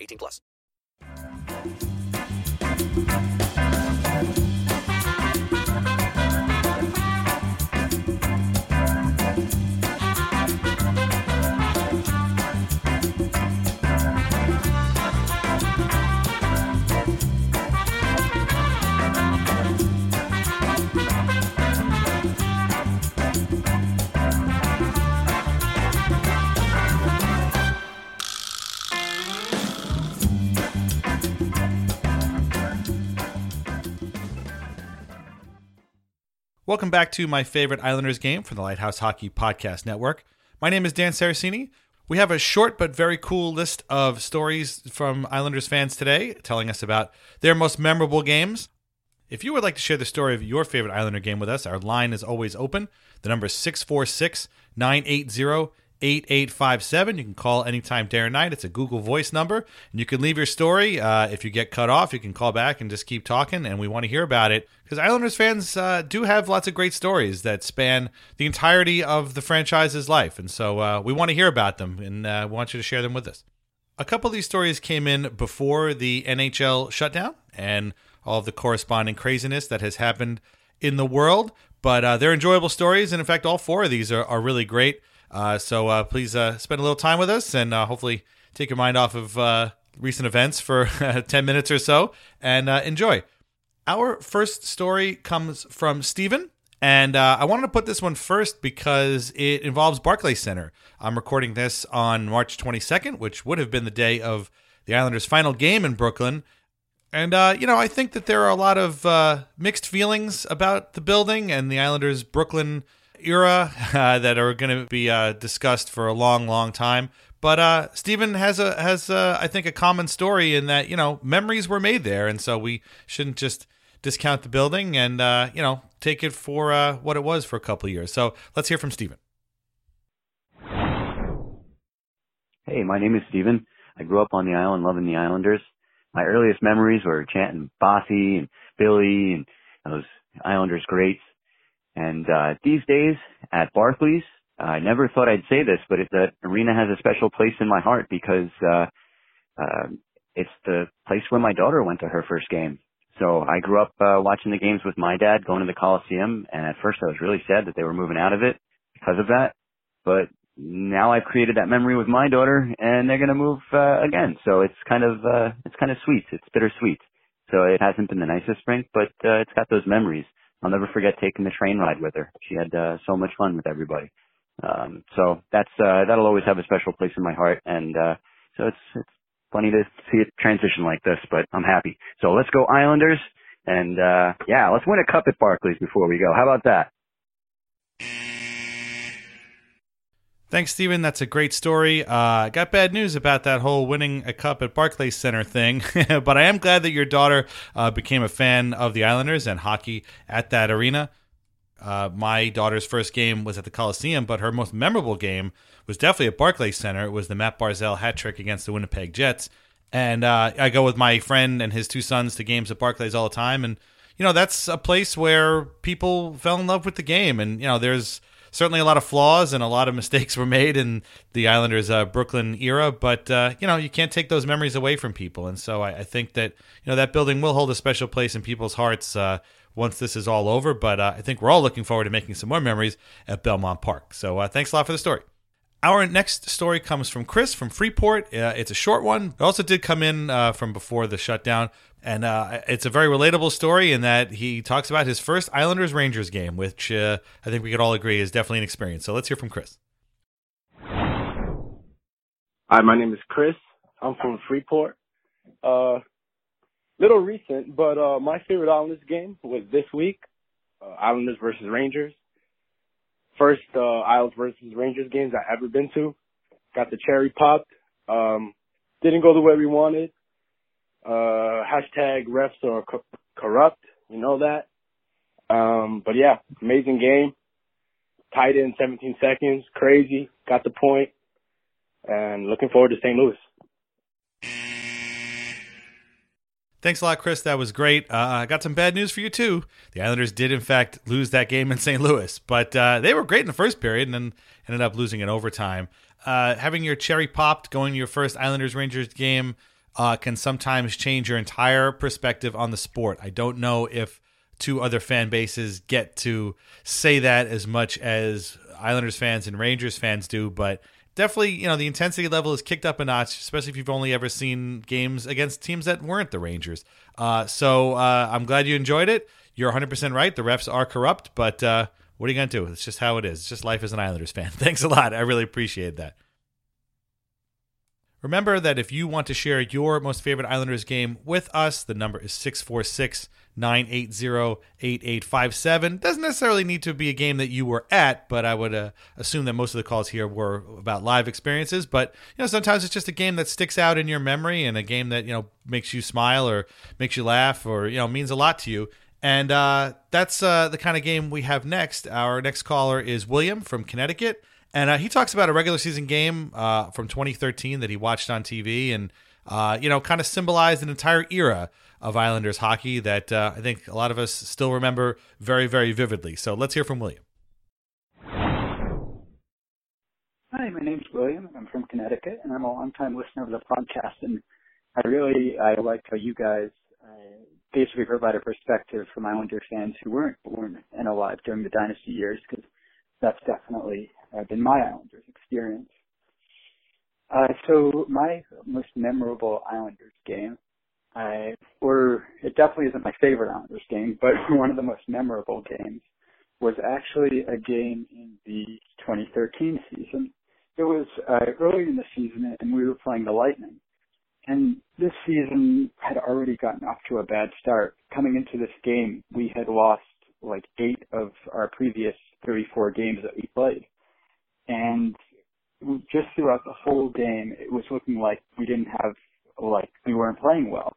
18 plus. Welcome back to my favorite Islanders game from the Lighthouse Hockey Podcast Network. My name is Dan Saraceni. We have a short but very cool list of stories from Islanders fans today telling us about their most memorable games. If you would like to share the story of your favorite Islander game with us, our line is always open. The number is 646 980 8857. You can call anytime day or night. It's a Google Voice number. And you can leave your story. Uh, if you get cut off, you can call back and just keep talking. And we want to hear about it because Islanders fans uh, do have lots of great stories that span the entirety of the franchise's life. And so uh, we want to hear about them and uh, we want you to share them with us. A couple of these stories came in before the NHL shutdown and all of the corresponding craziness that has happened in the world. But uh, they're enjoyable stories. And in fact, all four of these are, are really great. Uh, so uh, please uh, spend a little time with us and uh, hopefully take your mind off of uh, recent events for 10 minutes or so and uh, enjoy. Our first story comes from Stephen. And I wanted to put this one first because it involves Barclays Center. I'm recording this on March 22nd, which would have been the day of the Islanders' final game in Brooklyn. And, you know, I think that there are a lot of mixed feelings about the building and the Islanders' Brooklyn era uh, that are going to be uh, discussed for a long, long time. But uh, Stephen has a has uh, I think a common story in that you know memories were made there, and so we shouldn't just discount the building and uh, you know take it for uh, what it was for a couple years. So let's hear from Stephen. Hey, my name is Stephen. I grew up on the island, loving the Islanders. My earliest memories were chanting Bossy and Billy and those Islanders greats. And uh, these days at Barclays, I never thought I'd say this, but the arena has a special place in my heart because uh, uh, it's the place where my daughter went to her first game. So I grew up uh, watching the games with my dad, going to the Coliseum, and at first I was really sad that they were moving out of it because of that. But now I've created that memory with my daughter, and they're going to move uh, again. So it's kind of uh, it's kind of sweet. It's bittersweet. So it hasn't been the nicest spring, but uh, it's got those memories. I'll never forget taking the train ride with her. She had uh, so much fun with everybody. Um, so that's uh, that'll always have a special place in my heart, and uh, so it's it's funny to see it transition like this, but I'm happy. So let's go Islanders, and uh, yeah, let's win a cup at Barclays before we go. How about that? Thanks, Stephen. That's a great story. Uh, got bad news about that whole winning a cup at Barclays Center thing, but I am glad that your daughter uh, became a fan of the Islanders and hockey at that arena. Uh, my daughter's first game was at the Coliseum, but her most memorable game was definitely at Barclays Center. It was the Matt Barzal hat trick against the Winnipeg Jets. And uh, I go with my friend and his two sons to games at Barclays all the time. And, you know, that's a place where people fell in love with the game. And, you know, there's certainly a lot of flaws and a lot of mistakes were made in the Islanders' uh, Brooklyn era, but uh, you know you can't take those memories away from people, and so I, I, think that you know that building will hold a special place in people's hearts uh, once this is all over. But uh, I think we're all looking forward to making some more memories at Belmont Park. So uh, thanks a lot for the story. Our next story comes from Chris from Freeport. Uh, it's a short one. It also did come in from before the shutdown. And uh, it's a very relatable story in that he talks about his first Islanders Rangers game, which uh, I think we could all agree is definitely an experience. So let's hear from Chris. Hi, my name is Chris. I'm from Freeport. Uh, little recent, but uh, my favorite Islanders game was this week. Uh, Islanders versus Rangers. First uh, Isles versus Rangers games I ever been to. Got the cherry popped. Um, didn't go the way we wanted uh, hashtag refs are co- corrupt. You know that. Um, but yeah, amazing game. Tied in 17 seconds. Crazy. Got the point. And looking forward to St. Louis. Thanks a lot, Chris. That was great. Uh, I got some bad news for you, too. The Islanders did, in fact, lose that game in St. Louis, but uh, they were great in the first period and then ended up losing in overtime. Uh, having your cherry popped going to your first Islanders Rangers game uh, can sometimes change your entire perspective on the sport. I don't know if two other fan bases get to say that as much as Islanders fans and Rangers fans do, but definitely, you know, the intensity level is kicked up a notch, especially if you've only ever seen games against teams that weren't the Rangers. Uh, so uh, I'm glad you enjoyed it. You're 100% right. The refs are corrupt, but uh, what are you going to do? It's just how it is. It's just life as an Islanders fan. Thanks a lot. I really appreciate that. Remember that if you want to share your most favorite Islanders game with us, the number is 646 980 8857. Doesn't necessarily need to be a game that you were at, but I would uh, assume that most of the calls here were about live experiences. But, you know, sometimes it's just a game that sticks out in your memory and a game that, you know, makes you smile or makes you laugh or, you know, means a lot to you. And uh, that's uh, the kind of game we have next. Our next caller is William from Connecticut. And uh, he talks about a regular season game uh, from 2013 that he watched on TV and, uh, you know, kind of symbolized an entire era of Islanders hockey that uh, I think a lot of us still remember very, very vividly. So let's hear from William. Hi, my name's William. I'm from Connecticut, and I'm a longtime listener of the podcast. And I really I like how you guys uh, basically provide a perspective from Islander fans who weren't born and alive during the dynasty years, because that's definitely uh, been my Islanders experience. Uh, so my most memorable Islanders game, uh, or it definitely isn't my favorite Islanders game, but one of the most memorable games was actually a game in the 2013 season. It was uh, early in the season, and we were playing the Lightning. And this season had already gotten off to a bad start. Coming into this game, we had lost like eight of our previous 34 games that we played. And just throughout the whole game, it was looking like we didn't have, like, we weren't playing well.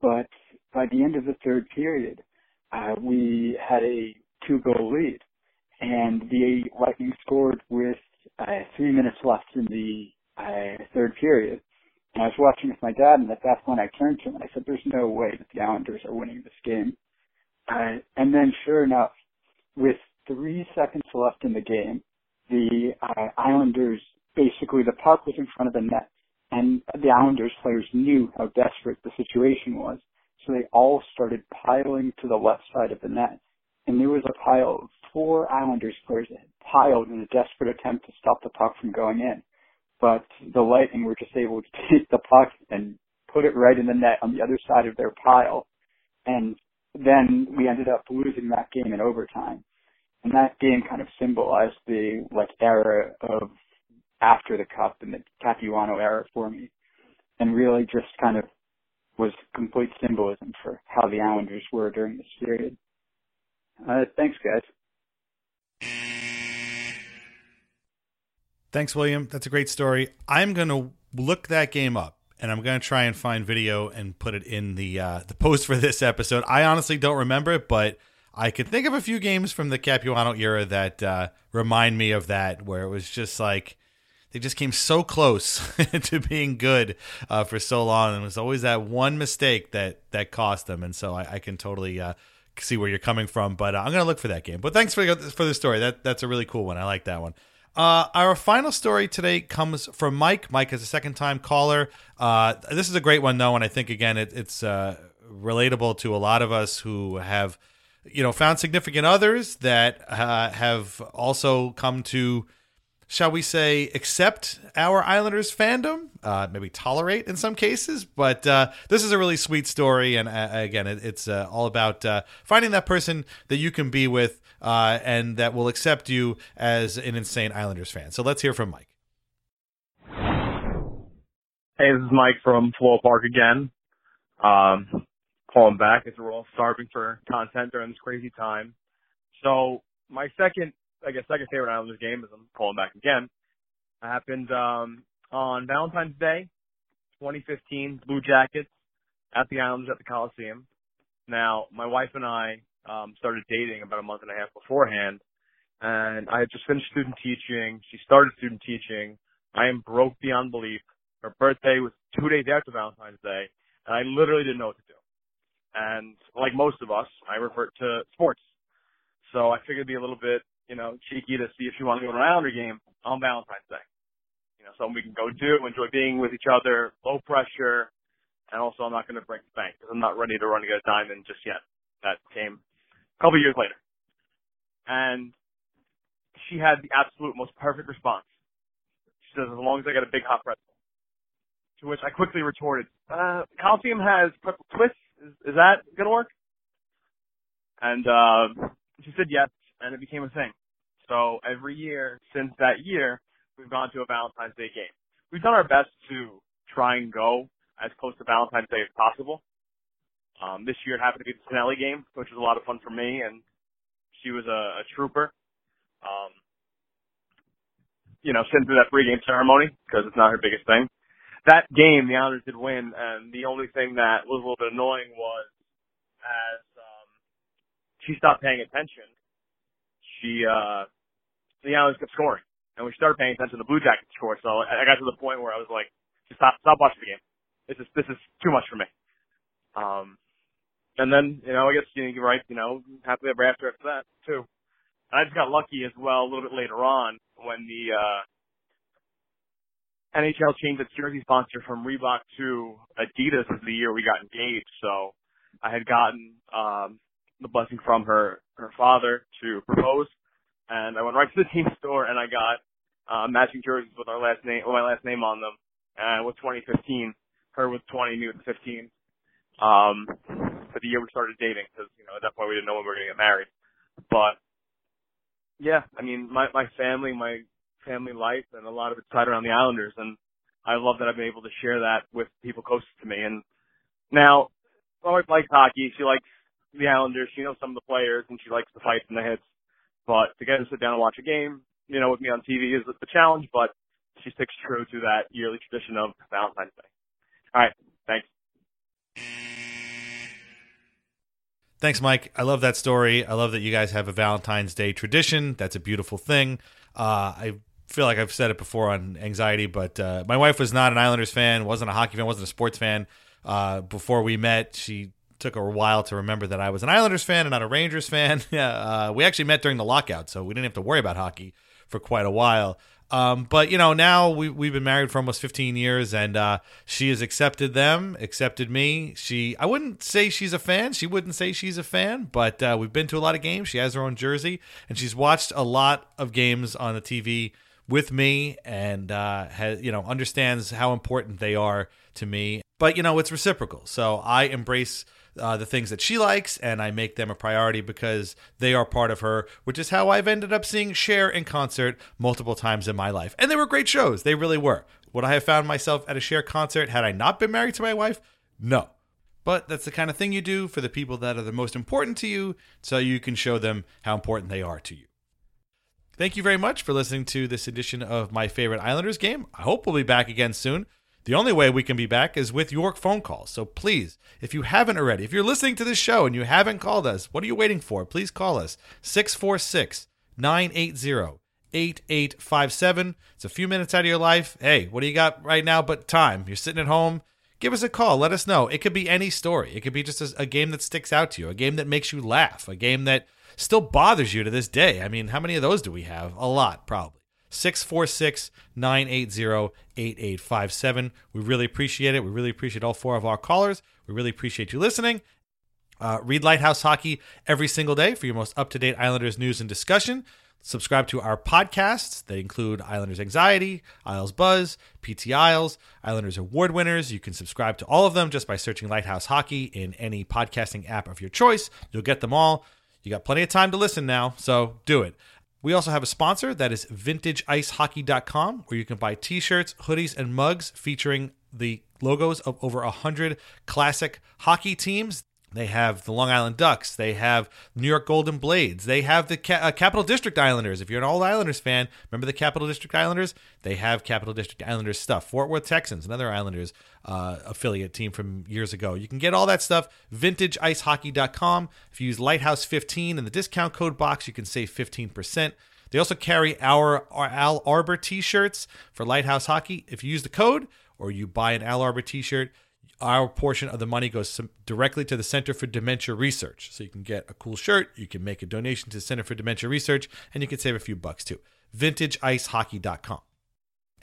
But by the end of the third period, uh, we had a two goal lead. And the Lightning scored with uh, three minutes left in the uh, third period. And I was watching with my dad, and at that point I turned to him and I said, there's no way that the Islanders are winning this game. Uh, and then sure enough, with three seconds left in the game, the uh, Islanders basically the puck was in front of the net, and the Islanders players knew how desperate the situation was, so they all started piling to the left side of the net, and there was a pile of four Islanders players that had piled in a desperate attempt to stop the puck from going in, but the Lightning were just able to take the puck and put it right in the net on the other side of their pile, and then we ended up losing that game in overtime. And that game kind of symbolized the like era of after the cup and the Capuano era for me, and really just kind of was complete symbolism for how the Islanders were during this period. Uh, thanks, guys. Thanks, William. That's a great story. I'm going to look that game up and I'm to try and find video and put it in the uh, the post for this episode. I honestly don't remember it, but I could think of a few games from the Capuano era that uh, remind me of that, where it was just like they just came so close to being good uh, for so long, and it was always that one mistake that that cost them. And so I, I can totally uh, see where you're coming from. But uh, I'm to look for that game. But thanks for for the story. That that's a really cool one. I like that one. Uh, our final story today comes from Mike. Mike is a second time caller. Uh, this is a great one, though, and I think, again, it, it's uh, relatable to a lot of us who have, you know, found significant others that uh, have also come to, shall we say, accept our Islanders fandom, uh, maybe tolerate in some cases. But uh, this is a really sweet story, and again, it, it's all about finding that person that you can be with uh, and that will accept you as an insane Islanders fan. So let's hear from Mike. Hey, this is Mike from Floral Park again. Um, calling back as we're all starving for content during this crazy time. So my second, I guess, second favorite Islanders game is I'm calling back again. It happened um, on Valentine's Day, 2015, Blue Jackets at the Islanders at the Coliseum. Now, my wife and I um, started dating about a month and a half beforehand. And I had just finished student teaching. She started student teaching. I am broke beyond belief. Her birthday was two days after Valentine's Day, and I literally didn't know what to do. And like most of us, I revert to sports. So I figured it'd be a little bit, you know, cheeky to see if she wanted to go to an Islander game on Valentine's Day. You know, something we can go do, enjoy being with each other, low pressure, and also I'm not going to break the bank because I'm not ready to run to a diamond just yet. That came a couple years later. And she had the absolute most perfect response. She says, as long as I get a big hot pretzel. To which I quickly retorted, uh, Coliseum has pretzel twists. Is, is that gonna work? And, uh, she said yes, and it became a thing. So every year since that year, we've gone to a Valentine's Day game. We've done our best to try and go as close to Valentine's Day as possible. Um, this year it happened to be the Snelly game, which was a lot of fun for me, and she was a, a trooper. Um, you know, sitting through that pregame ceremony because it's not her biggest thing. That game, the Islanders did win, and the only thing that was a little bit annoying was as um, she stopped paying attention, she uh, the Islanders kept scoring, and we started paying attention to the Blue Jackets score. So I got to the point where I was like, just stop, stop watching the game. This is this is too much for me. Um, and then, you know, I guess you know, you're right, you know, happily ever after after that too. And I just got lucky as well a little bit later on when the uh NHL changed its jersey sponsor from Reebok to Adidas as the year we got engaged. So I had gotten um the blessing from her her father to propose and I went right to the team store and I got uh matching jerseys with our last name with my last name on them. And with 2015, her with 20, me with 15. Um for the year we started dating because you know at that point we didn't know when we were going to get married. But yeah, I mean my my family, my family life, and a lot of it's tied around the Islanders, and I love that I've been able to share that with people closest to me. And now my wife likes hockey. She likes the Islanders. She knows some of the players, and she likes the fights and the hits. But to get her to sit down and watch a game, you know, with me on TV is the challenge. But she sticks true to that yearly tradition of Valentine's Day. All right, thanks. Thanks, Mike. I love that story. I love that you guys have a Valentine's Day tradition. That's a beautiful thing. Uh, I feel like I've said it before on anxiety, but uh, my wife was not an Islanders fan, wasn't a hockey fan, wasn't a sports fan. Uh, before we met, she took a while to remember that I was an Islanders fan and not a Rangers fan. uh, we actually met during the lockout, so we didn't have to worry about hockey for quite a while. Um, but you know, now we we've been married for almost 15 years, and uh, she has accepted them, accepted me. She, I wouldn't say she's a fan. She wouldn't say she's a fan, but uh, we've been to a lot of games. She has her own jersey, and she's watched a lot of games on the TV with me and uh, has, you know understands how important they are to me. But you know, it's reciprocal. So I embrace uh, the things that she likes and I make them a priority because they are part of her, which is how I've ended up seeing Cher in concert multiple times in my life. And they were great shows. They really were. Would I have found myself at a Cher concert had I not been married to my wife? No. But that's the kind of thing you do for the people that are the most important to you so you can show them how important they are to you. Thank you very much for listening to this edition of My Favorite Islanders game. I hope we'll be back again soon. The only way we can be back is with your phone calls. So please, if you haven't already, if you're listening to this show and you haven't called us, what are you waiting for? Please call us 646 980 8857. It's a few minutes out of your life. Hey, what do you got right now but time? You're sitting at home. Give us a call. Let us know. It could be any story. It could be just a, a game that sticks out to you, a game that makes you laugh, a game that still bothers you to this day. I mean, how many of those do we have? A lot, probably. 646 980 8857. We really appreciate it. We really appreciate all four of our callers. We really appreciate you listening. Uh, read Lighthouse Hockey every single day for your most up to date Islanders news and discussion. Subscribe to our podcasts. They include Islanders Anxiety, Isles Buzz, PT Isles, Islanders Award winners. You can subscribe to all of them just by searching Lighthouse Hockey in any podcasting app of your choice. You'll get them all. You got plenty of time to listen now, so do it. We also have a sponsor that is vintageicehockey.com where you can buy t-shirts, hoodies, and mugs featuring the logos of over 100 classic hockey teams. They have the Long Island Ducks. They have New York Golden Blades. They have the Ca- uh, Capital District Islanders. If you're an old Islanders fan, remember the Capital District Islanders? They have Capital District Islanders stuff. Fort Worth Texans, another Islanders uh, affiliate team from years ago. You can get all that stuff vintageicehockey.com. If you use Lighthouse15 in the discount code box, you can save 15%. They also carry our, our Al Arbour t-shirts for Lighthouse Hockey. If you use the code or you buy an Al Arbour t-shirt, our portion of the money goes directly to the Center for Dementia Research. So you can get a cool shirt, you can make a donation to the Center for Dementia Research, and you can save a few bucks too. VintageIceHockey.com.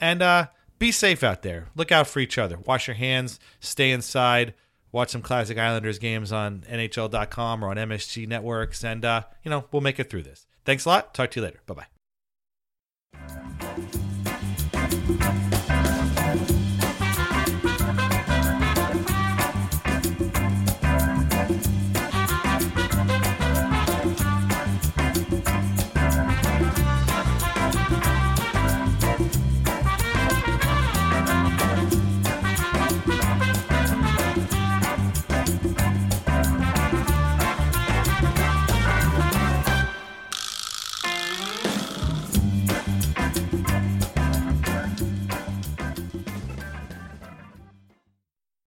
And uh, be safe out there. Look out for each other. Wash your hands, stay inside, watch some classic Islanders games on NHL.com or on MSG networks, and uh, you know, we'll make it through this. Thanks a lot. Talk to you later. Bye bye.